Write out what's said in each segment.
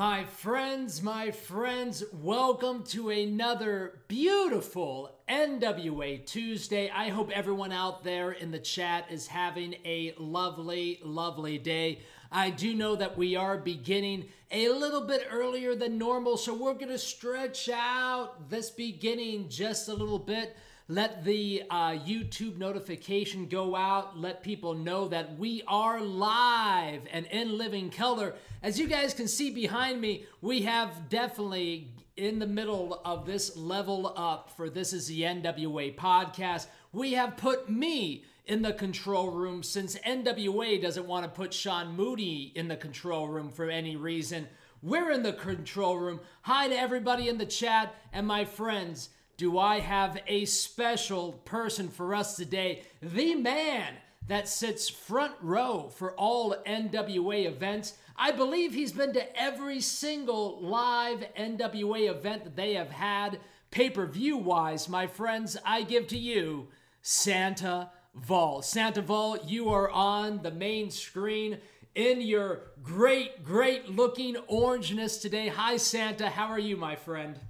My friends, my friends, welcome to another beautiful NWA Tuesday. I hope everyone out there in the chat is having a lovely, lovely day. I do know that we are beginning a little bit earlier than normal, so we're going to stretch out this beginning just a little bit. Let the uh, YouTube notification go out. Let people know that we are live and in living color. As you guys can see behind me, we have definitely in the middle of this level up for This is the NWA podcast. We have put me in the control room since NWA doesn't want to put Sean Moody in the control room for any reason. We're in the control room. Hi to everybody in the chat and my friends do I have a special person for us today. The man that sits front row for all NWA events. I believe he's been to every single live NWA event that they have had. Pay per view wise, my friends, I give to you Santa Vol. Santa Vol, you are on the main screen in your great, great looking orangeness today. Hi, Santa. How are you, my friend?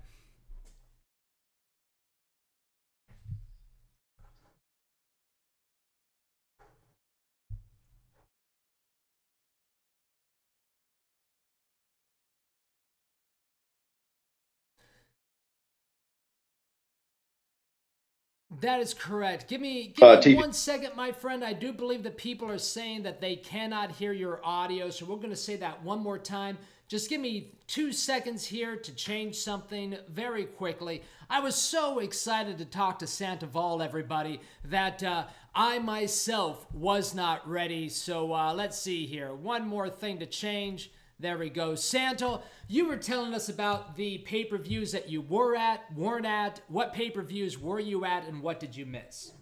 That is correct. Give me, give uh, me one second, my friend. I do believe that people are saying that they cannot hear your audio, so we're going to say that one more time. Just give me two seconds here to change something very quickly. I was so excited to talk to Sandoval, everybody, that uh, I myself was not ready. So uh, let's see here. One more thing to change. There we go. Santo, you were telling us about the pay per views that you were at, weren't at. What pay per views were you at, and what did you miss?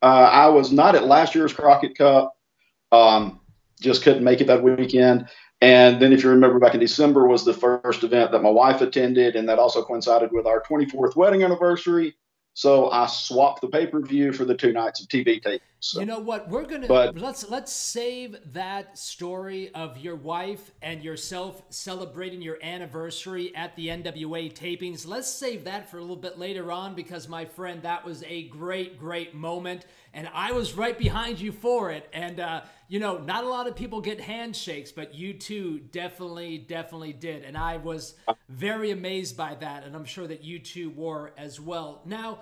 Uh, I was not at last year's Crockett Cup. Um, just couldn't make it that weekend. And then, if you remember, back in December was the first event that my wife attended, and that also coincided with our 24th wedding anniversary. So I swapped the pay per view for the two nights of TV. So, you know what? We're gonna but, let's let's save that story of your wife and yourself celebrating your anniversary at the NWA tapings. Let's save that for a little bit later on because my friend, that was a great, great moment, and I was right behind you for it. And uh, you know, not a lot of people get handshakes, but you two definitely, definitely did. And I was very amazed by that. And I'm sure that you two were as well. Now,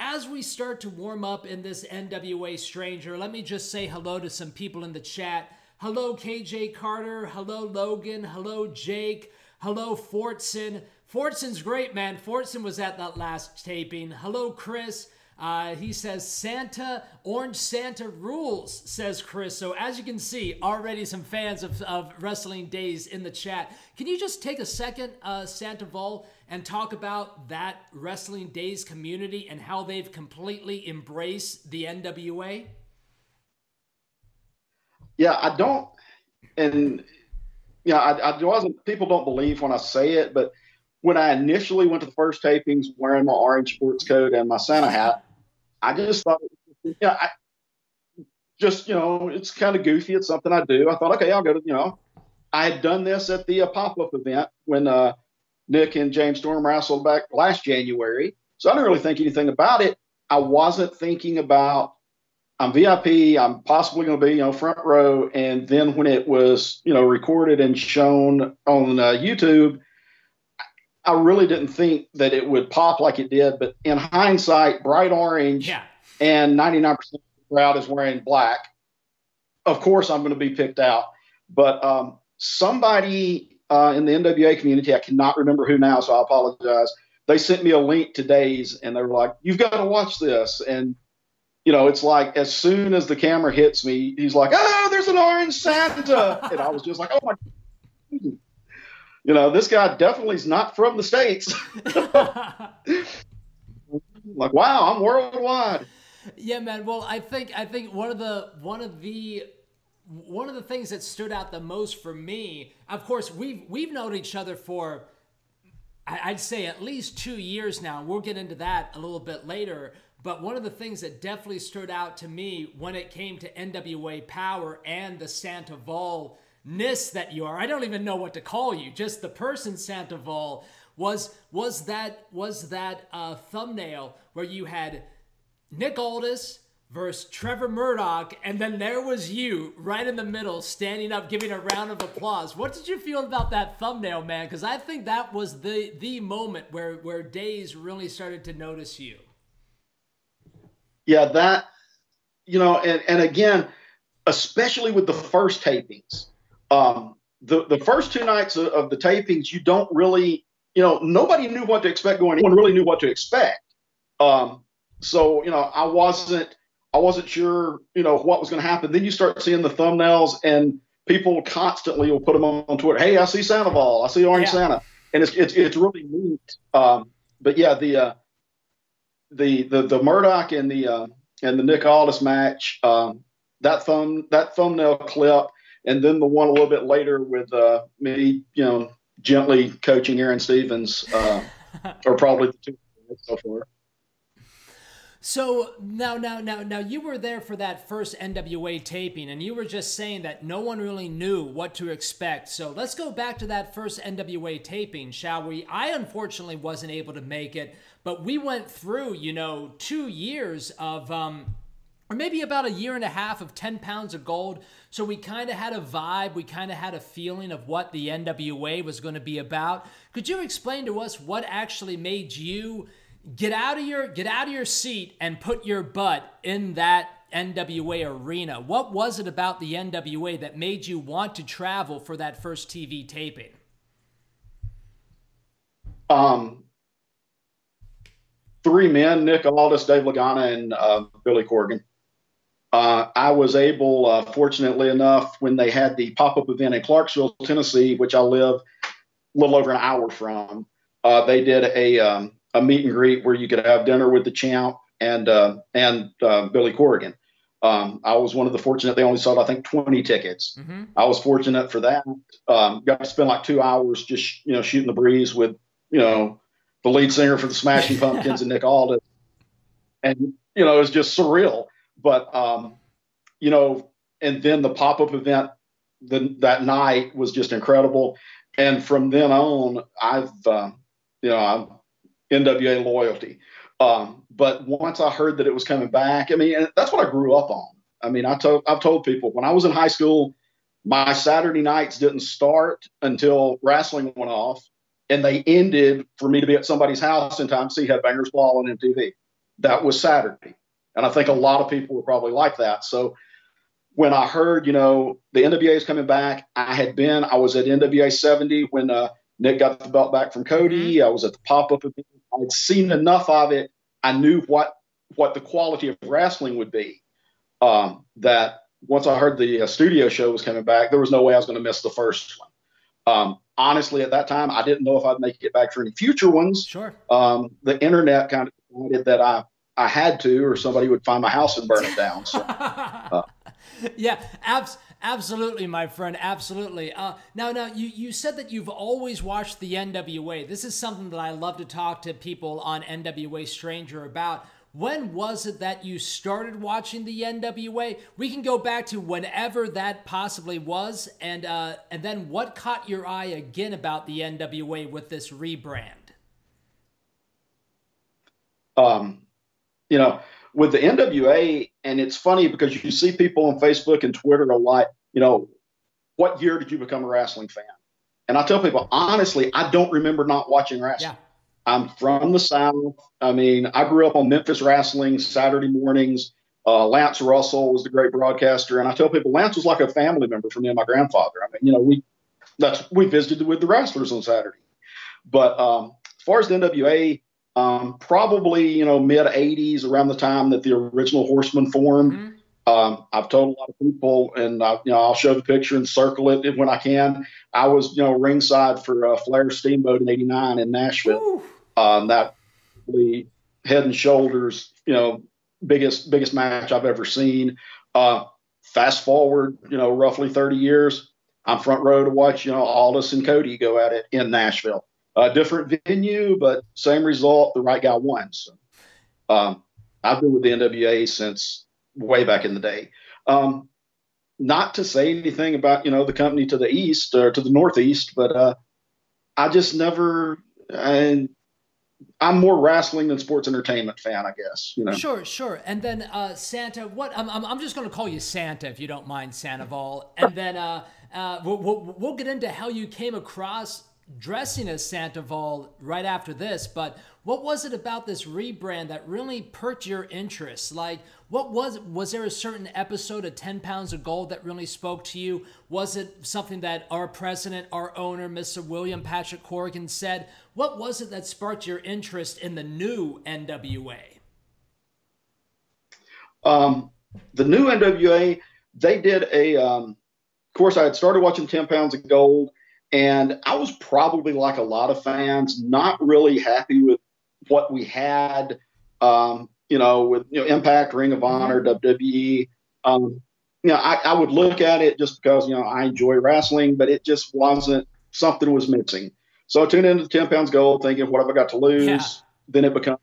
as we start to warm up in this NWA Stranger, let me just say hello to some people in the chat. Hello, KJ Carter. Hello, Logan. Hello, Jake. Hello, Fortson. Fortson's great, man. Fortson was at that last taping. Hello, Chris. Uh, he says Santa, Orange Santa rules, says Chris. So as you can see, already some fans of, of Wrestling Days in the chat. Can you just take a second, uh, Santa Vol, and talk about that Wrestling Days community and how they've completely embraced the NWA? Yeah, I don't, and yeah, I, I wasn't. People don't believe when I say it, but when I initially went to the first tapings wearing my orange sports coat and my Santa hat, I just thought, yeah, I just, you know, it's kind of goofy. It's something I do. I thought, okay, I'll go to, you know, I had done this at the uh, pop up event when uh, Nick and James Storm wrestled back last January. So I didn't really think anything about it. I wasn't thinking about I'm VIP. I'm possibly going to be, you know, front row. And then when it was, you know, recorded and shown on uh, YouTube, I really didn't think that it would pop like it did, but in hindsight, bright orange yeah. and 99% of the crowd is wearing black. Of course, I'm going to be picked out. But um, somebody uh, in the NWA community, I cannot remember who now, so I apologize. They sent me a link to Days and they were like, You've got to watch this. And, you know, it's like as soon as the camera hits me, he's like, Oh, there's an orange Santa. and I was just like, Oh my you know, this guy definitely is not from the states. like, wow, I'm worldwide. Yeah, man. Well, I think I think one of the one of the one of the things that stood out the most for me, of course, we've we've known each other for I'd say at least two years now. We'll get into that a little bit later. But one of the things that definitely stood out to me when it came to NWA Power and the Santa Vol ness that you are. I don't even know what to call you. Just the person Sandoval was was that was that uh, thumbnail where you had Nick Aldis versus Trevor Murdoch, and then there was you right in the middle, standing up, giving a round of applause. What did you feel about that thumbnail, man? Because I think that was the the moment where where Days really started to notice you. Yeah, that you know, and and again, especially with the first tapings, um, the the first two nights of, of the tapings, you don't really, you know, nobody knew what to expect going. No one really knew what to expect. Um, so you know, I wasn't I wasn't sure, you know, what was going to happen. Then you start seeing the thumbnails, and people constantly will put them on, on Twitter. Hey, I see Sandoval. I see Orange yeah. Santa, and it's it's it's really neat. Um, but yeah, the uh, the the the Murdoch and the uh, and the Nick Aldis match, um, that thumb that thumbnail clip, and then the one a little bit later with uh, me, you know, gently coaching Aaron Stevens, uh, are probably the two so far. So now, now, now, now, you were there for that first NWA taping, and you were just saying that no one really knew what to expect. So let's go back to that first NWA taping, shall we? I unfortunately wasn't able to make it, but we went through, you know, two years of, um, or maybe about a year and a half of 10 pounds of gold. So we kind of had a vibe, we kind of had a feeling of what the NWA was going to be about. Could you explain to us what actually made you? get out of your get out of your seat and put your butt in that NWA arena. What was it about the NWA that made you want to travel for that first TV taping? Um, three men: Nick Aldis, Dave Lagana, and uh, Billy Corgan. Uh, I was able, uh, fortunately enough, when they had the pop-up event in Clarksville, Tennessee, which I live a little over an hour from, uh, they did a um, a meet and greet where you could have dinner with the champ and uh, and uh, Billy Corgan. Um, I was one of the fortunate. They only sold, I think, 20 tickets. Mm-hmm. I was fortunate for that. Um, got to spend like two hours just you know shooting the breeze with you know the lead singer for the Smashing Pumpkins and Nick Aldis, and you know it was just surreal. But um, you know, and then the pop up event the, that night was just incredible. And from then on, I've uh, you know I'm NWA loyalty. Um, but once I heard that it was coming back, I mean, that's what I grew up on. I mean, I told I've told people when I was in high school, my Saturday nights didn't start until wrestling went off, and they ended for me to be at somebody's house in time to see Headbangers Ball on MTV. That was Saturday, and I think a lot of people were probably like that. So when I heard, you know, the NWA is coming back, I had been, I was at NWA 70 when uh, Nick got the belt back from Cody. Mm-hmm. I was at the pop up event. I'd seen enough of it. I knew what what the quality of wrestling would be. Um, that once I heard the uh, studio show was coming back, there was no way I was going to miss the first one. Um, honestly, at that time, I didn't know if I'd make it back for any future ones. Sure. Um, the internet kind of decided that I I had to, or somebody would find my house and burn it down. So, uh, yeah, abs- absolutely, my friend, absolutely. Uh, now, now you you said that you've always watched the NWA. This is something that I love to talk to people on NWA Stranger about. When was it that you started watching the NWA? We can go back to whenever that possibly was, and uh, and then what caught your eye again about the NWA with this rebrand? Um, you know, with the NWA, and it's funny because you see people on Facebook and Twitter a lot, you know, what year did you become a wrestling fan? And I tell people, honestly, I don't remember not watching wrestling. Yeah. I'm from the South. I mean, I grew up on Memphis wrestling Saturday mornings. Uh, Lance Russell was the great broadcaster, and I tell people Lance was like a family member for me and my grandfather. I mean, you know, we that's we visited with the wrestlers on Saturday. But um, as far as the NWA, um, probably you know mid 80s around the time that the original horseman formed. Mm-hmm. um, i've told a lot of people and I, you know i'll show the picture and circle it when i can. I was you know ringside for uh, flair steamboat in 89 in nashville. Um, that the head and shoulders you know biggest biggest match i've ever seen. Uh, fast forward you know roughly 30 years i'm front row to watch you know aldis and cody go at it in nashville a different venue, but same result. The right guy won. So, um, I've been with the NWA since way back in the day. Um, not to say anything about you know the company to the east or to the northeast, but uh, I just never and I'm more wrestling than sports entertainment fan, I guess. You know. Sure, sure. And then uh, Santa, what? I'm, I'm, I'm just going to call you Santa if you don't mind, Sandoval. And then uh, uh, we'll, we'll, we'll get into how you came across dressing as Sandoval right after this. But what was it about this rebrand that really perked your interest? Like, what was was there a certain episode of 10 Pounds of Gold that really spoke to you? Was it something that our president, our owner, Mr. William Patrick Corgan said? What was it that sparked your interest in the new NWA? Um, the new NWA, they did a. Um, of course, I had started watching 10 Pounds of Gold, and I was probably like a lot of fans, not really happy with what we had. Um, you know, with you know Impact, Ring of Honor, mm-hmm. WWE. Um, you know, I, I would look at it just because you know I enjoy wrestling, but it just wasn't something was missing. So I tuned into the 10 pounds gold thinking, what have I got to lose? Yeah. Then it becomes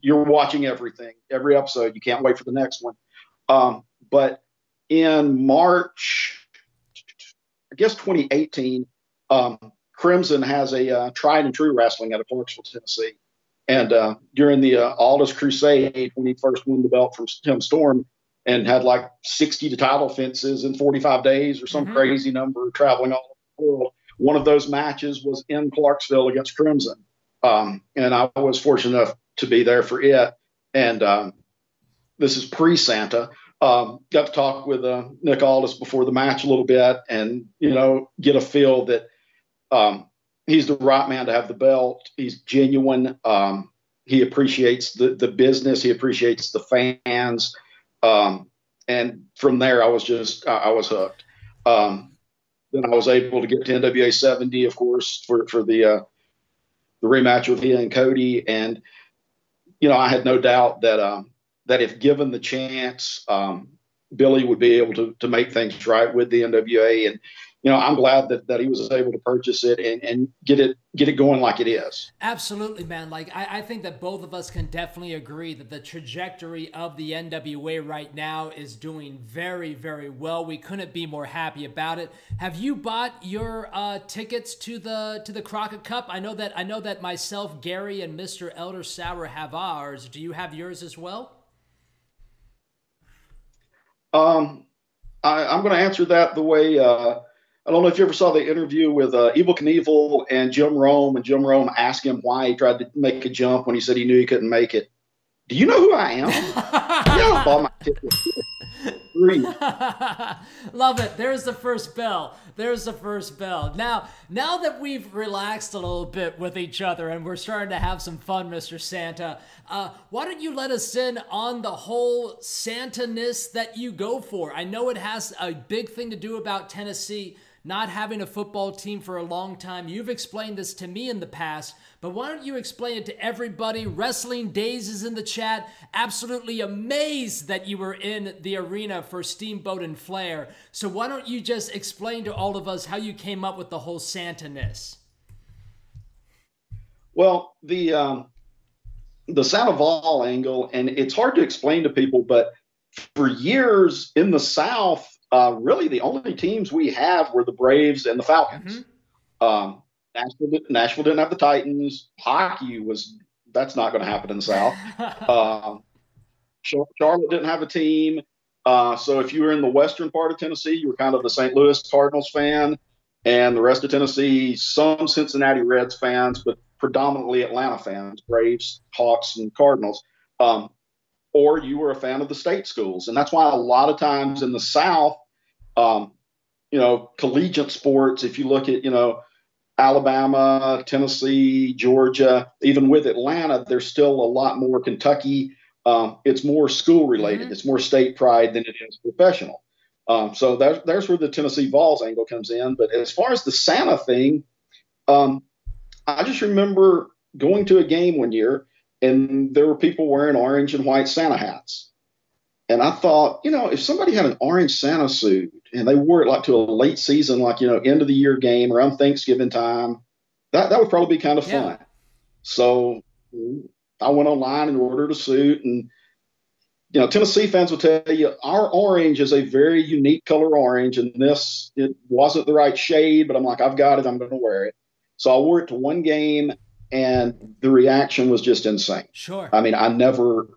you're watching everything, every episode. You can't wait for the next one. Um, but in March, I guess 2018, um, Crimson has a uh, tried and true wrestling out of Clarksville, Tennessee. And uh, during the uh, Aldis Crusade, when he first won the belt from Tim Storm and had like 60 title fences in 45 days or some mm-hmm. crazy number traveling all over the world, one of those matches was in Clarksville against Crimson. Um, and I was fortunate enough to be there for it. And um, this is pre Santa. Um, got to talk with uh, Nick Aldis before the match a little bit and, you know, get a feel that um, he's the right man to have the belt. He's genuine. Um, he appreciates the, the business. He appreciates the fans. Um, and from there, I was just, I, I was hooked. Um, then I was able to get to NWA 70, of course, for, for the, uh, the rematch with he and Cody. And, you know, I had no doubt that, um, that if given the chance, um, Billy would be able to, to make things right with the NWA. And, you know, I'm glad that, that he was able to purchase it and, and get it get it going like it is. Absolutely, man. Like I, I think that both of us can definitely agree that the trajectory of the NWA right now is doing very, very well. We couldn't be more happy about it. Have you bought your uh, tickets to the to the Crockett Cup? I know that I know that myself, Gary, and Mr. Elder Sauer have ours. Do you have yours as well? Um, I, am going to answer that the way. Uh, I don't know if you ever saw the interview with uh, Evel Knievel and Jim Rome, and Jim Rome asked him why he tried to make a jump when he said he knew he couldn't make it. Do you know who I am? yeah, I bought my ticket. Love it. There's the first bell. There's the first bell. Now, now that we've relaxed a little bit with each other and we're starting to have some fun, Mr. Santa, uh, why don't you let us in on the whole Santa-ness that you go for? I know it has a big thing to do about Tennessee not having a football team for a long time. You've explained this to me in the past, but why don't you explain it to everybody? Wrestling Days is in the chat. Absolutely amazed that you were in the arena for Steamboat and Flair. So why don't you just explain to all of us how you came up with the whole Santa-ness? Well, the um, the Sandoval angle, and it's hard to explain to people, but for years in the South, uh, really the only teams we have were the Braves and the Falcons. Mm-hmm. Um, Nashville, Nashville, didn't have the Titans. Hockey was that's not going to happen in the South. um, Charlotte didn't have a team. Uh, so if you were in the western part of Tennessee, you were kind of the St. Louis Cardinals fan, and the rest of Tennessee, some Cincinnati Reds fans, but predominantly Atlanta fans, Braves, Hawks, and Cardinals. Um, or you were a fan of the state schools. And that's why a lot of times in the South, um, you know, collegiate sports, if you look at, you know, Alabama, Tennessee, Georgia, even with Atlanta, there's still a lot more Kentucky. Um, it's more school related, mm-hmm. it's more state pride than it is professional. Um, so there's, there's where the Tennessee Vols angle comes in. But as far as the Santa thing, um, I just remember going to a game one year and there were people wearing orange and white Santa hats. And I thought, you know, if somebody had an orange Santa suit and they wore it like to a late season, like, you know, end of the year game around Thanksgiving time, that, that would probably be kind of fun. Yeah. So I went online and ordered a suit and you know, Tennessee fans will tell you our orange is a very unique color orange, and this it wasn't the right shade, but I'm like, I've got it, I'm going to wear it. So I wore it to one game, and the reaction was just insane. Sure. I mean, I never,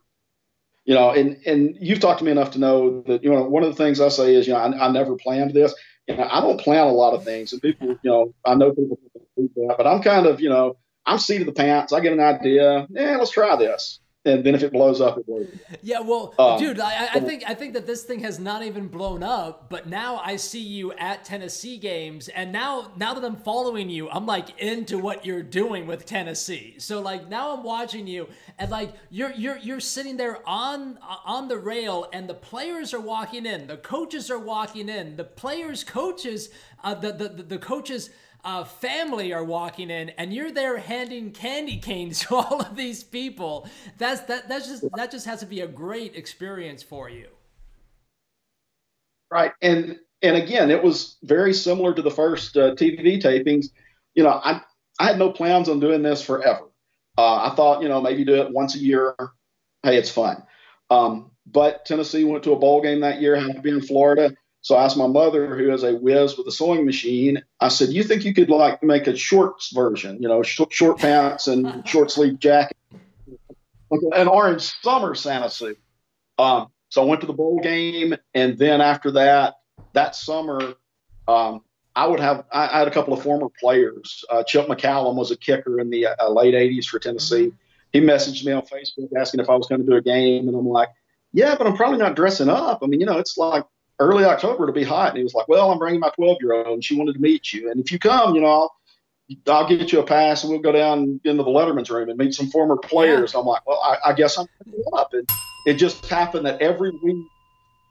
you know, and and you've talked to me enough to know that you know one of the things I say is, you know, I, I never planned this. You know, I don't plan a lot of things, and people, you know, I know people do that, but I'm kind of, you know, I'm seat of the pants. I get an idea. Yeah, let's try this and then if it blows up, it blows. Up. Yeah, well, um, dude, I, I, think I think that this thing has not even blown up, but now I see you at Tennessee games, and now now that I'm following you, I'm like into what you're doing with Tennessee. So like now I'm watching you, and like you're you're you're sitting there on on the rail, and the players are walking in, the coaches are walking in, the players' coaches, uh, the the the coaches uh, family are walking in and you're there handing candy canes to all of these people. That's that that's just that just has to be a great experience for you. Right and and again it was very similar to the first uh, tv tapings. You know i i had no plans on doing this forever. Uh, i thought you know maybe do it once a year. Hey it's fun. Um, but tennessee went to a bowl game that year happened to be in florida so I asked my mother, who is a whiz with a sewing machine, I said, "You think you could like make a shorts version? You know, sh- short pants and short sleeve jacket, an orange summer Santa suit." Um, so I went to the bowl game, and then after that, that summer, um, I would have I, I, had a couple of former players. Uh, Chip McCallum was a kicker in the uh, late '80s for Tennessee. Mm-hmm. He messaged me on Facebook asking if I was going to do a game, and I'm like, "Yeah, but I'm probably not dressing up. I mean, you know, it's like early October to be hot. And he was like, well, I'm bringing my 12 year old and she wanted to meet you. And if you come, you know, I'll, I'll get you a pass and we'll go down into the Letterman's room and meet some former players. Yeah. I'm like, well, I, I guess I'm up. And it just happened that every week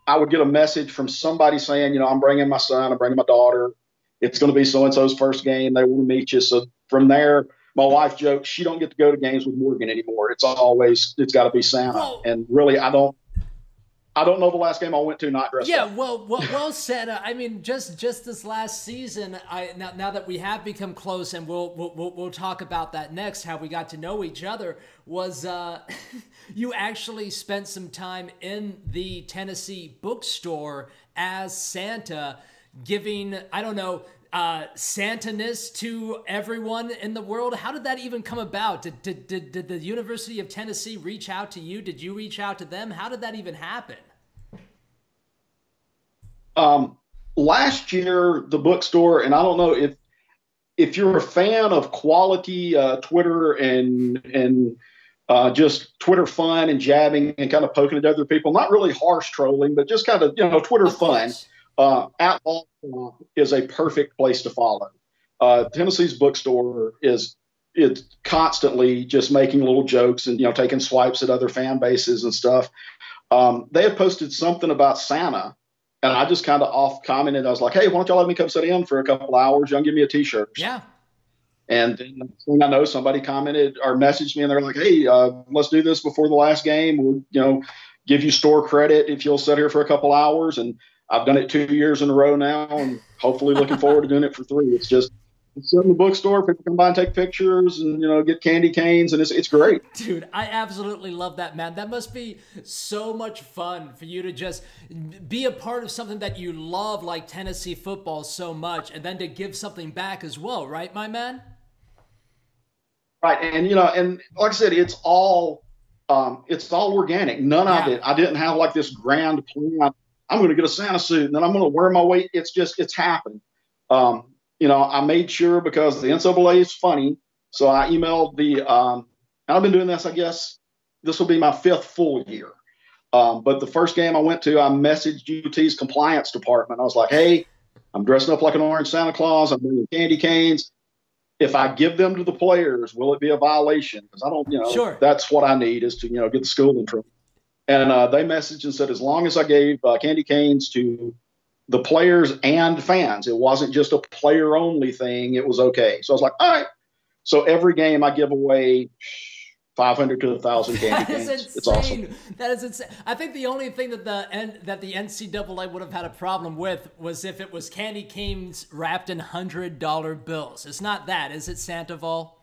I would get a message from somebody saying, you know, I'm bringing my son, I'm bringing my daughter. It's going to be so and so's first game. They want to meet you. So from there, my wife jokes she don't get to go to games with Morgan anymore. It's always it's got to be Santa. Whoa. And really, I don't I don't know the last game I went to not dressed yeah, up. well, well, well said. Uh, I mean, just just this last season, I now, now that we have become close, and we'll, we'll we'll talk about that next. How we got to know each other was uh, you actually spent some time in the Tennessee bookstore as Santa, giving I don't know uh, Santaness to everyone in the world. How did that even come about? Did, did, did, did the University of Tennessee reach out to you? Did you reach out to them? How did that even happen? Um, last year, the bookstore, and I don't know if if you're a fan of quality uh, Twitter and and uh, just Twitter fun and jabbing and kind of poking at other people, not really harsh trolling, but just kind of you know Twitter fun. Uh, at is a perfect place to follow. Uh, Tennessee's bookstore is it's constantly just making little jokes and you know taking swipes at other fan bases and stuff. Um, they had posted something about Santa and I just kind of off commented. I was like, "Hey, why don't y'all let me come sit in for a couple hours? Y'all give me a T-shirt." Yeah. And then I know somebody commented or messaged me, and they're like, "Hey, uh, let's do this before the last game. We'll, you know, give you store credit if you'll sit here for a couple hours." And I've done it two years in a row now, and hopefully looking forward to doing it for three. It's just sit in the bookstore. People come by and take pictures, and you know, get candy canes, and it's it's great. Dude, I absolutely love that, man. That must be so much fun for you to just be a part of something that you love, like Tennessee football, so much, and then to give something back as well, right, my man? Right, and you know, and like I said, it's all um, it's all organic. None yeah. of it. I didn't have like this grand plan. I'm going to get a Santa suit, and then I'm going to wear my weight. It's just it's happened. Um, you know, I made sure because the NCAA is funny. So I emailed the, um, I've been doing this, I guess this will be my fifth full year. Um, but the first game I went to, I messaged UT's compliance department. I was like, hey, I'm dressing up like an orange Santa Claus. I'm bringing candy canes. If I give them to the players, will it be a violation? Because I don't, you know, sure. that's what I need is to, you know, get the school in trouble. And uh, they messaged and said, as long as I gave uh, candy canes to the players and fans. It wasn't just a player only thing. It was okay. So I was like, all right. So every game I give away 500 to 1,000 candy canes. It's awesome. That is insane. I think the only thing that the that the NCAA would have had a problem with was if it was candy canes wrapped in $100 bills. It's not that, is it, Sandoval?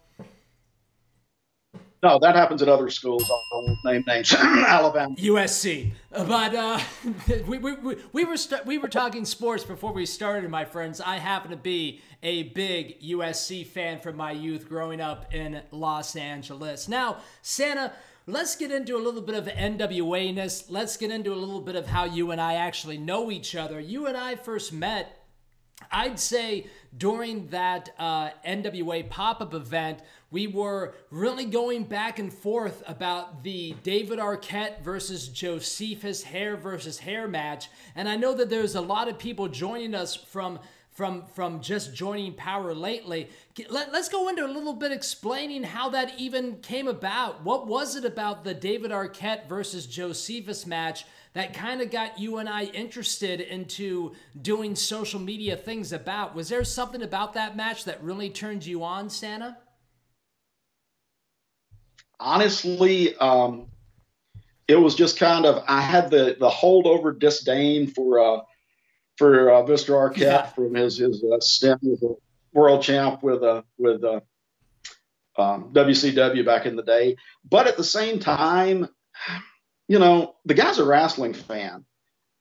No, that happens at other schools. I won't name names. Alabama, USC. But uh, we, we, we, we were st- we were talking sports before we started, my friends. I happen to be a big USC fan from my youth, growing up in Los Angeles. Now, Santa. Let's get into a little bit of NWA ness. Let's get into a little bit of how you and I actually know each other. You and I first met I'd say during that uh, NWA pop up event, we were really going back and forth about the David Arquette versus Josephus hair versus hair match. And I know that there's a lot of people joining us from from from just joining power lately Let, us go into a little bit explaining how that even came about what was it about the david arquette versus josephus match that kind of got you and I interested into doing social media things about. Was there something about that match that really turned you on, Santa? Honestly, um, it was just kind of I had the the holdover disdain for uh, for uh, Mr. Arquette yeah. from his his uh, stint as a world champ with uh, with uh, um, WCW back in the day, but at the same time you know, the guy's a wrestling fan.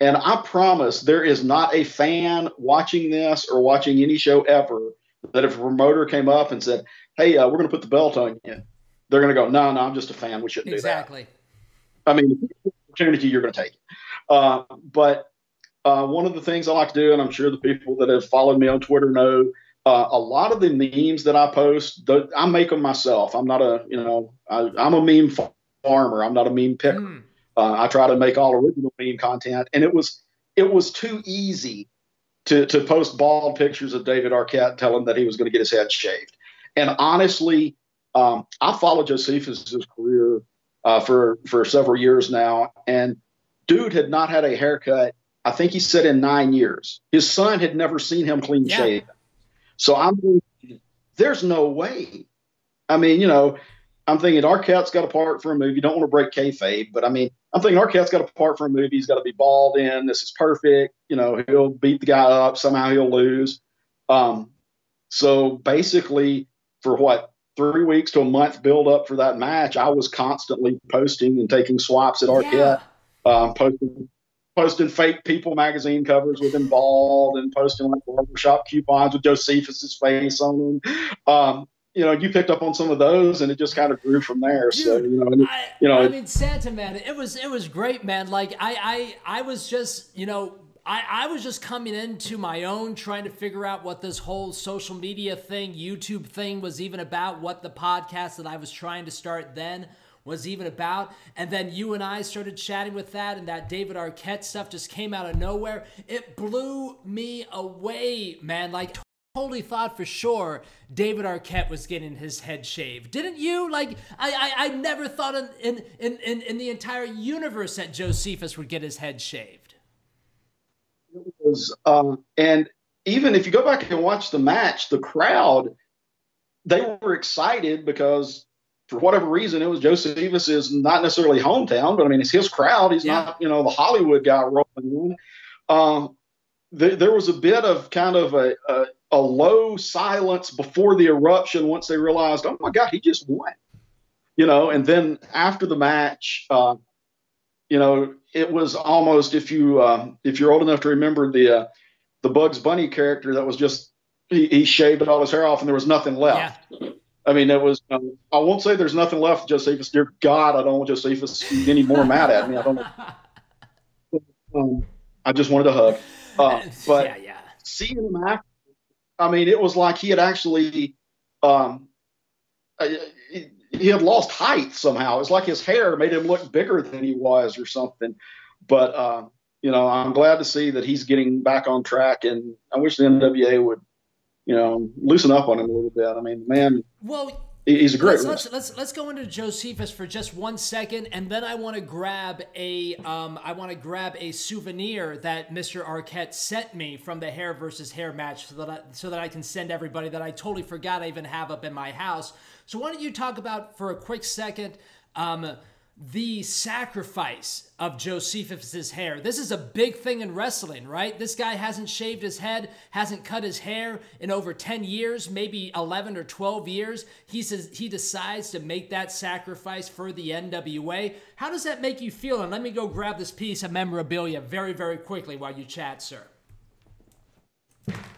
And I promise there is not a fan watching this or watching any show ever that if a promoter came up and said, Hey, uh, we're going to put the belt on you, they're going to go, No, no, I'm just a fan. We shouldn't exactly. do that. Exactly. I mean, opportunity, you're going to take it. Uh, but uh, one of the things I like to do, and I'm sure the people that have followed me on Twitter know, uh, a lot of the memes that I post, the, I make them myself. I'm not a, you know, I, am a meme farmer. I'm not a meme picker. Mm. Uh, I try to make all original meme content, and it was it was too easy to to post bald pictures of David Arquette, telling that he was going to get his head shaved. And honestly, um, I followed Josephus' career uh, for for several years now, and dude had not had a haircut. I think he said in nine years. His son had never seen him clean yeah. shaven. So I'm there's no way. I mean, you know, I'm thinking Arquette's got a part for a movie. You don't want to break kayfabe, but I mean, I'm thinking Arquette's got a part for a movie. He's got to be bald in. This is perfect. You know, he'll beat the guy up. Somehow he'll lose. Um, so basically, for what three weeks to a month build up for that match, I was constantly posting and taking swaps at Arquette, yeah. um, posting posting fake People magazine covers with him bald and posting like barbershop coupons with Josephus's face on them. Um, you know, you picked up on some of those, and it just kind of grew from there. Dude, so you know, it, I, you know, I mean, Santa man, it was it was great, man. Like I I I was just you know. I, I was just coming into my own trying to figure out what this whole social media thing, YouTube thing was even about, what the podcast that I was trying to start then was even about. And then you and I started chatting with that, and that David Arquette stuff just came out of nowhere. It blew me away, man. Like, totally thought for sure David Arquette was getting his head shaved. Didn't you? Like, I, I, I never thought in, in, in, in the entire universe that Josephus would get his head shaved. It was, um, and even if you go back and watch the match, the crowd, they were excited because for whatever reason, it was Josephus is not necessarily hometown, but I mean, it's his crowd. He's yeah. not, you know, the Hollywood guy rolling in. Um, there was a bit of kind of a, a, a low silence before the eruption once they realized, oh my God, he just won. You know, and then after the match, uh, you know, it was almost if you uh, if you're old enough to remember the uh, the Bugs Bunny character that was just he, he, shaved all his hair off and there was nothing left. Yeah. I mean, it was. Um, I won't say there's nothing left, Josephus. Dear God, I don't want Josephus to be any more mad at me. I don't. Um, I just wanted a hug. Uh, but yeah, yeah. seeing him after I mean, it was like he had actually, um, uh, he had lost height somehow. It's like his hair made him look bigger than he was or something. But, uh, you know, I'm glad to see that he's getting back on track, and I wish the NWA would, you know, loosen up on him a little bit. I mean, man. Well, He's a great. Let's, let's, let's let's go into Josephus for just one second, and then I want to grab a um I want to grab a souvenir that Mr. Arquette sent me from the hair versus hair match, so that I, so that I can send everybody that I totally forgot I even have up in my house. So why don't you talk about for a quick second, um, the sacrifice of Josephus's hair. This is a big thing in wrestling, right? This guy hasn't shaved his head, hasn't cut his hair in over 10 years, maybe 11 or 12 years. He says he decides to make that sacrifice for the NWA. How does that make you feel? And let me go grab this piece of memorabilia very, very quickly while you chat, sir.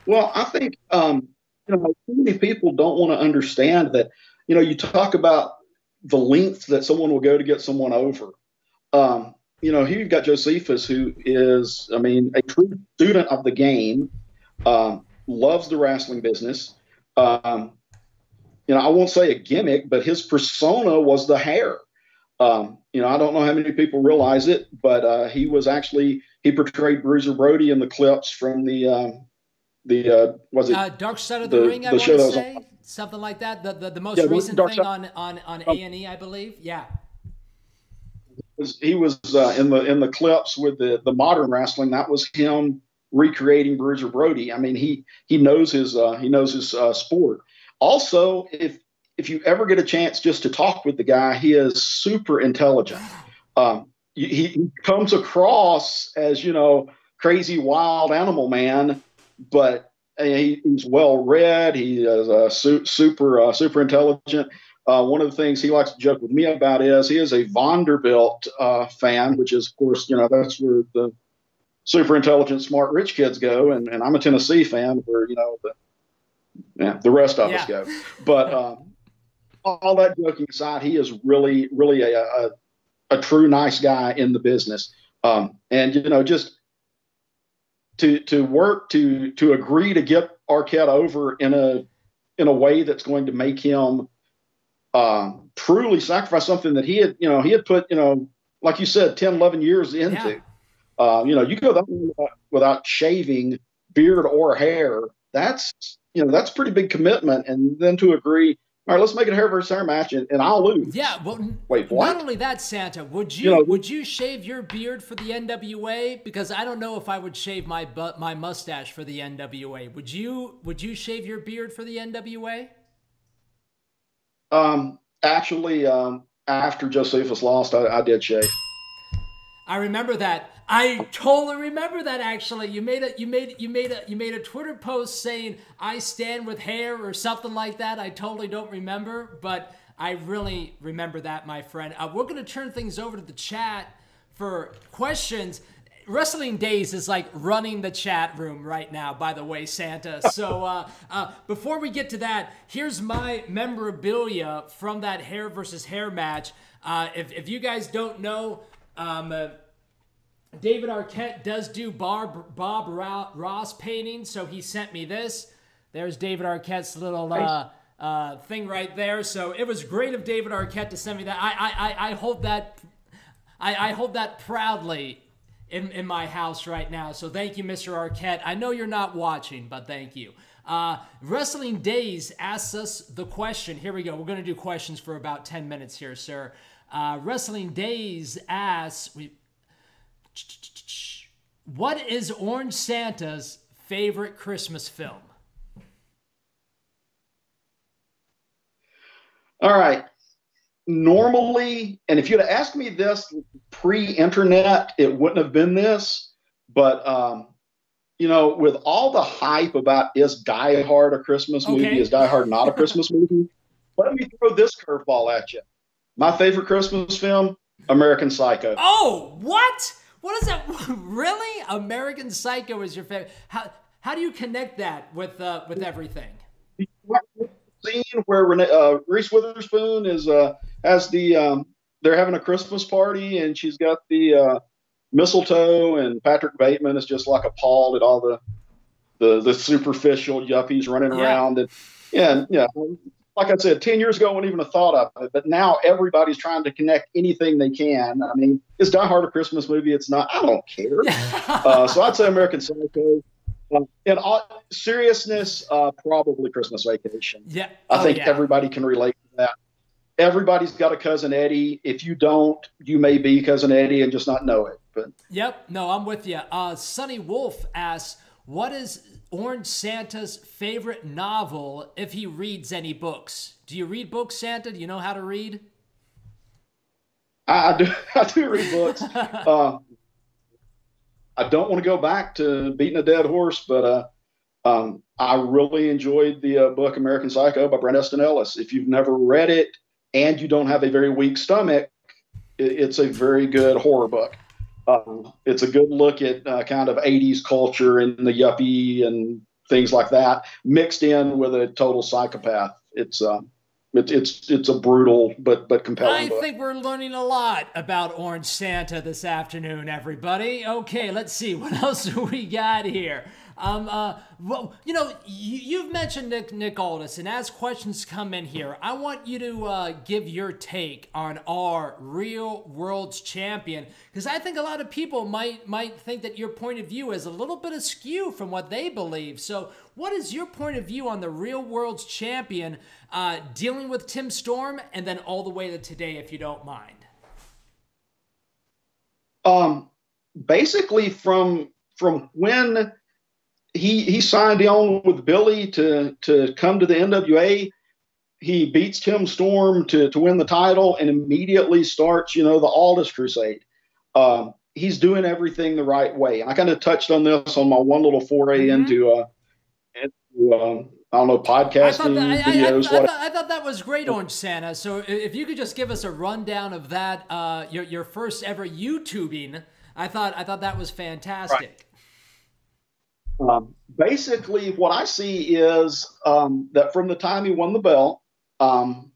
Well, I think um, you know, many people don't want to understand that. You know, you talk about the length that someone will go to get someone over. Um, you know, here you've got Josephus, who is, I mean, a true student of the game, um, loves the wrestling business. Um, you know, I won't say a gimmick, but his persona was the hair. Um, you know, I don't know how many people realize it, but uh, he was actually he portrayed Bruiser Brody in the clips from the um, the uh, was it uh, Dark Side of the, the Ring? I want to say something like that. The the, the most yeah, recent thing on on on A and E, I believe. Yeah. He was uh, in the in the clips with the the modern wrestling. That was him recreating Bruiser Brody. I mean, he he knows his uh, he knows his uh, sport. Also, if if you ever get a chance just to talk with the guy, he is super intelligent. Um, he, he comes across as you know crazy wild animal man but he, he's well read. He is a su- super uh, super intelligent. Uh, one of the things he likes to joke with me about is he is a Vanderbilt uh, fan, which is of course you know that's where the super intelligent, smart, rich kids go, and, and I'm a Tennessee fan, where you know the yeah the rest of yeah. us go. But um, all that joking aside, he is really really a, a, a true nice guy in the business. Um, and you know just to to work to to agree to get Arquette over in a in a way that's going to make him uh, truly sacrifice something that he had you know he had put you know like you said 10 11 years into yeah. uh, you know you go that without, without shaving beard or hair that's you know that's pretty big commitment and then to agree all right, let's make it a hair versus hair match, and, and I'll lose. Yeah, well, wait, what? Not only that, Santa, would you, you know, would you shave your beard for the NWA? Because I don't know if I would shave my butt, my mustache for the NWA. Would you? Would you shave your beard for the NWA? Um, actually, um, after Josephus lost, I, I did shave. I remember that. I totally remember that actually. You made a you made you made a you made a Twitter post saying I stand with hair or something like that. I totally don't remember, but I really remember that, my friend. Uh, we're gonna turn things over to the chat for questions. Wrestling Days is like running the chat room right now, by the way, Santa. So uh, uh, before we get to that, here's my memorabilia from that hair versus hair match. Uh, if, if you guys don't know, um, uh, David Arquette does do Bob, Bob Ross painting, so he sent me this. There's David Arquette's little uh, uh, thing right there. So it was great of David Arquette to send me that. I I, I hold that I, I hold that proudly in, in my house right now. So thank you, Mr. Arquette. I know you're not watching, but thank you. Uh, Wrestling Days asks us the question. Here we go. We're going to do questions for about 10 minutes here, sir. Uh, Wrestling Days asks, we, what is Orange Santa's favorite Christmas film? All right. Normally, and if you'd have asked me this pre-internet, it wouldn't have been this. But um, you know, with all the hype about is Die Hard a Christmas movie, okay. is Die Hard not a Christmas movie? Let me throw this curveball at you. My favorite Christmas film, American Psycho. Oh, what? What is that? really? American Psycho is your favorite? How how do you connect that with uh, with everything? Scene where Renee, uh, Reese Witherspoon is uh, has the um, they're having a Christmas party and she's got the uh, mistletoe and Patrick Bateman is just like appalled at all the the, the superficial yuppies running yeah. around and yeah yeah like I said, 10 years ago, I wouldn't even have thought of it. But now everybody's trying to connect anything they can. I mean, is Die Hard a Christmas movie? It's not. I don't care. uh, so I'd say American Psycho. Um, in all seriousness, uh, probably Christmas Vacation. Yeah. I think yeah. everybody can relate to that. Everybody's got a cousin Eddie. If you don't, you may be cousin Eddie and just not know it. But yep, no, I'm with you. Uh, Sonny Wolf asks, "What is Orange Santa's favorite novel if he reads any books. Do you read books, Santa? Do you know how to read? I, I do. I do read books. uh, I don't want to go back to beating a dead horse, but uh, um, I really enjoyed the uh, book American Psycho by Bret Easton Ellis. If you've never read it and you don't have a very weak stomach, it, it's a very good horror book. Um, it's a good look at uh, kind of 80s culture and the yuppie and things like that, mixed in with a total psychopath. It's um, it, it's it's a brutal but but compelling. I book. think we're learning a lot about Orange Santa this afternoon, everybody. Okay, let's see what else do we got here. Um, uh, well, you know, you, have mentioned Nick Nick Aldis, and as questions come in here, I want you to uh, give your take on our real world's champion, because I think a lot of people might might think that your point of view is a little bit askew from what they believe. So, what is your point of view on the real world's champion uh, dealing with Tim Storm, and then all the way to today, if you don't mind? Um, basically, from from when he he signed on with Billy to to come to the NWA. He beats Tim Storm to to win the title and immediately starts, you know, the Aldis Crusade. Um, he's doing everything the right way. And I kind of touched on this on my one little foray mm-hmm. into uh, into um, I don't know podcasting I that, videos. I, I, I, thought, I, thought, that was great, Orange Santa. So if you could just give us a rundown of that, uh, your your first ever YouTubing, I thought I thought that was fantastic. Right. Um, basically, what I see is um, that from the time he won the belt, um,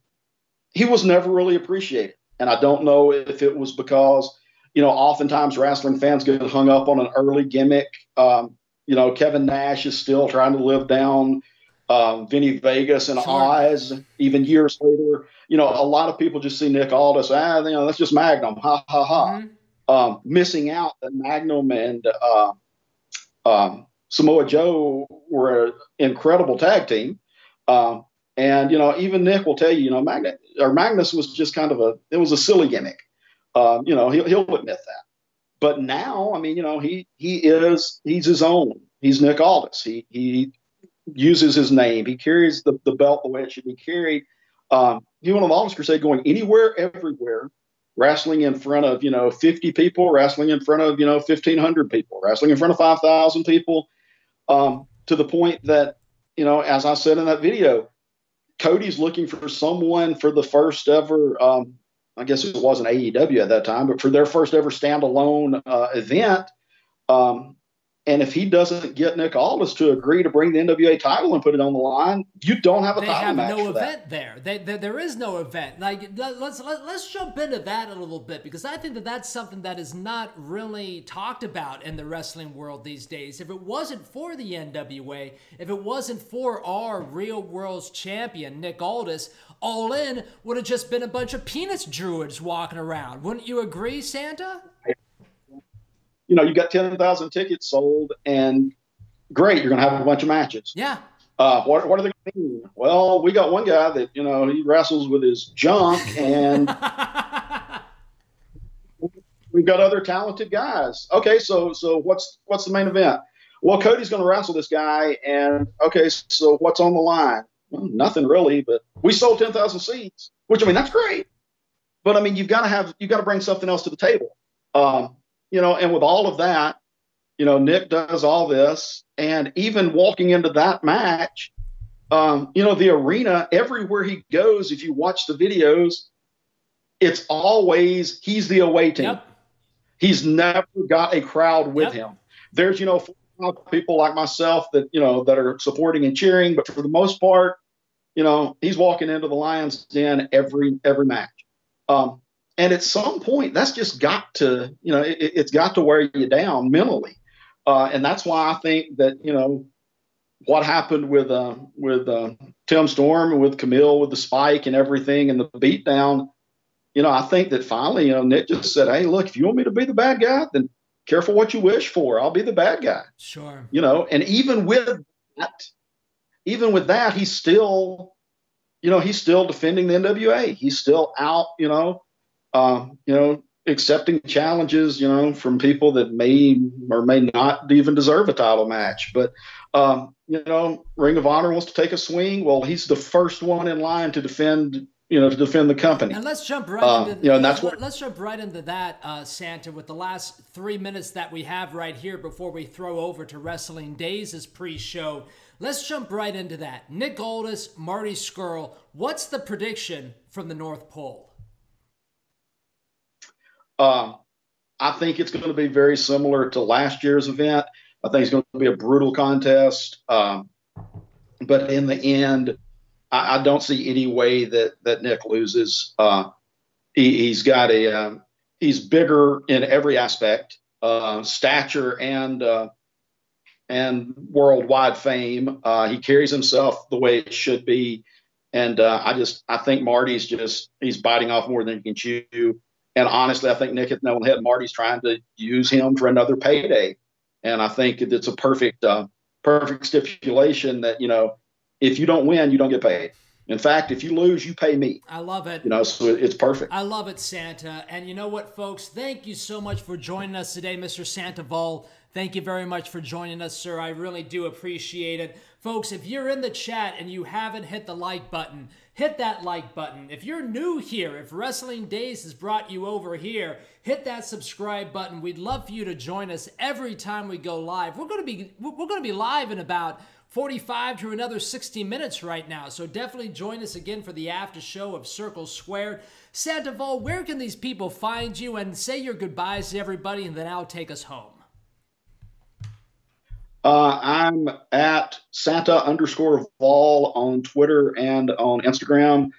he was never really appreciated. And I don't know if it was because, you know, oftentimes wrestling fans get hung up on an early gimmick. Um, you know, Kevin Nash is still trying to live down um, Vinnie Vegas and sure. Oz, even years later. You know, a lot of people just see Nick Aldis, ah, you know, that's just Magnus, ha ha ha. Mm-hmm. Um, missing out that Magnus and uh, um, Samoa Joe were an incredible tag team. Um, and you know, even Nick will tell you, you know, Magnus or Magnus was just kind of a it was a silly gimmick. Um, you know, he'll, he'll admit that. But now, I mean, you know, he he is he's his own. He's Nick Aldis. He he uses his name. He carries the, the belt the way it should be carried. Um, he went on the Aldis Crusade going anywhere, everywhere, wrestling in front of you know 50 people, wrestling in front of you know 1,500 people, wrestling in front of 5,000 people um, to the point that, you know, as I said in that video, Cody's looking for someone for the first ever, um, I guess it wasn't AEW at that time, but for their first ever standalone uh, event. Um, and if he doesn't get Nick Aldis to agree to bring the NWA title and put it on the line, you don't have a they title have match. no event that. there. They, they, there is no event. Like let's let, us let us jump into that a little bit because I think that that's something that is not really talked about in the wrestling world these days. If it wasn't for the NWA, if it wasn't for our real world's champion Nick Aldis, All In would have just been a bunch of penis druids walking around. Wouldn't you agree, Santa? You know, you got 10,000 tickets sold and great, you're going to have a bunch of matches. Yeah. Uh, what, what are they going to mean? Well, we got one guy that, you know, he wrestles with his junk and we've got other talented guys. Okay. So, so what's, what's the main event? Well, Cody's going to wrestle this guy and okay. So what's on the line? Well, nothing really, but we sold 10,000 seats, which I mean, that's great. But I mean, you've got to have, you've got to bring something else to the table. Um, you know, and with all of that, you know, Nick does all this, and even walking into that match, um, you know, the arena everywhere he goes, if you watch the videos, it's always he's the away team. Yep. He's never got a crowd with yep. him. There's, you know, people like myself that you know that are supporting and cheering, but for the most part, you know, he's walking into the Lions Den every every match. Um, and at some point, that's just got to, you know, it, has got to wear you down mentally. Uh, and that's why I think that, you know, what happened with uh, with uh, Tim Storm and with Camille with the spike and everything and the beatdown, you know, I think that finally, you know, Nick just said, "Hey, look, if you want me to be the bad guy, then careful what you wish for. I'll be the bad guy." Sure. You know, and even with that, even with that, he's still, you know, he's still defending the NWA. He's still out, you know, uh, you know, accepting challenges, you know, from people that may or may not even deserve a title match. But, um, you know, Ring of Honor wants to take a swing. Well, he's the first one in line to defend, you know, to defend the company. And let's jump right uh, into you know, that's what, let's jump right into that, uh, Santa, with the last three minutes that we have right here before we throw over to Wrestling Days' pre-show. Let's jump right into that. Nick Aldis, Marty Scurll. What's the prediction from the North Pole? Um, I think it's going to be very similar to last year's event. I think it's going to be a brutal contest. Um, but in the end, I, I, don't see any way that that Nick loses. Uh, he, has got a um, he's bigger in every aspect, uh, stature and uh, and worldwide fame. Uh, he carries himself the way it should be, and uh, I just I think Marty's just he's biting off more than he can chew. And honestly, I think Nick has known that Marty's trying to use him for another payday, and I think it's a perfect uh, perfect stipulation that you know if you don't win, you don't get paid. In fact, if you lose, you pay me. I love it. You know, so it's perfect. I love it, Santa. And you know what, folks? Thank you so much for joining us today, Mr. Sandoval. Thank you very much for joining us, sir. I really do appreciate it. Folks, if you're in the chat and you haven't hit the like button, hit that like button. If you're new here, if Wrestling Days has brought you over here, hit that subscribe button. We'd love for you to join us every time we go live. We're going to be we're going to be live in about 45 to another 60 minutes right now. So definitely join us again for the after show of Circle Squared. Sandoval, where can these people find you and say your goodbyes to everybody and then I'll take us home? Uh, I'm at Santa underscore Vol on Twitter and on Instagram.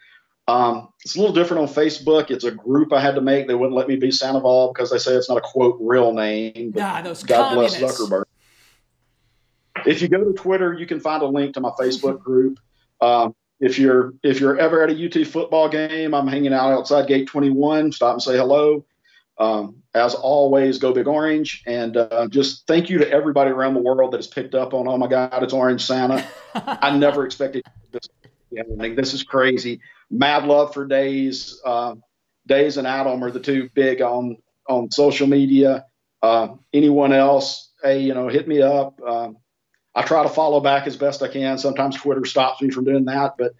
Um, it's a little different on Facebook. It's a group I had to make. They wouldn't let me be Santa Vol because they say it's not a quote real name. But nah, those God communists. bless Zuckerberg if you go to Twitter, you can find a link to my Facebook group. Um, if you're if you're ever at a UT football game, I'm hanging out outside Gate 21. Stop and say hello. Um, as always, go Big Orange, and uh, just thank you to everybody around the world that has picked up on. Oh my God, it's Orange Santa! I never expected this. This is crazy. Mad love for Days. Uh, Days and Adam are the two big on on social media. Uh, anyone else, hey, you know, hit me up. Um, I try to follow back as best I can. Sometimes Twitter stops me from doing that, but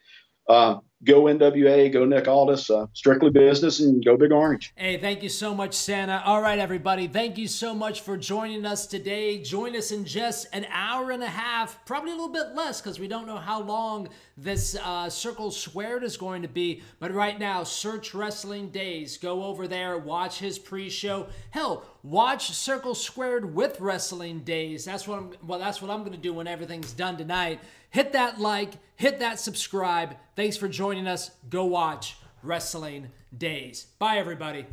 uh, go NWA, go Nick Aldis, uh, strictly business, and go Big Orange. Hey, thank you so much, Santa. All right, everybody, thank you so much for joining us today. Join us in just an hour and a half, probably a little bit less because we don't know how long this uh, Circle Squared is going to be. But right now, search Wrestling Days. Go over there, watch his pre-show. Hell, watch Circle Squared with Wrestling Days. That's what I'm. Well, that's what I'm going to do when everything's done tonight. Hit that like, hit that subscribe. Thanks for joining us. Go watch Wrestling Days. Bye, everybody.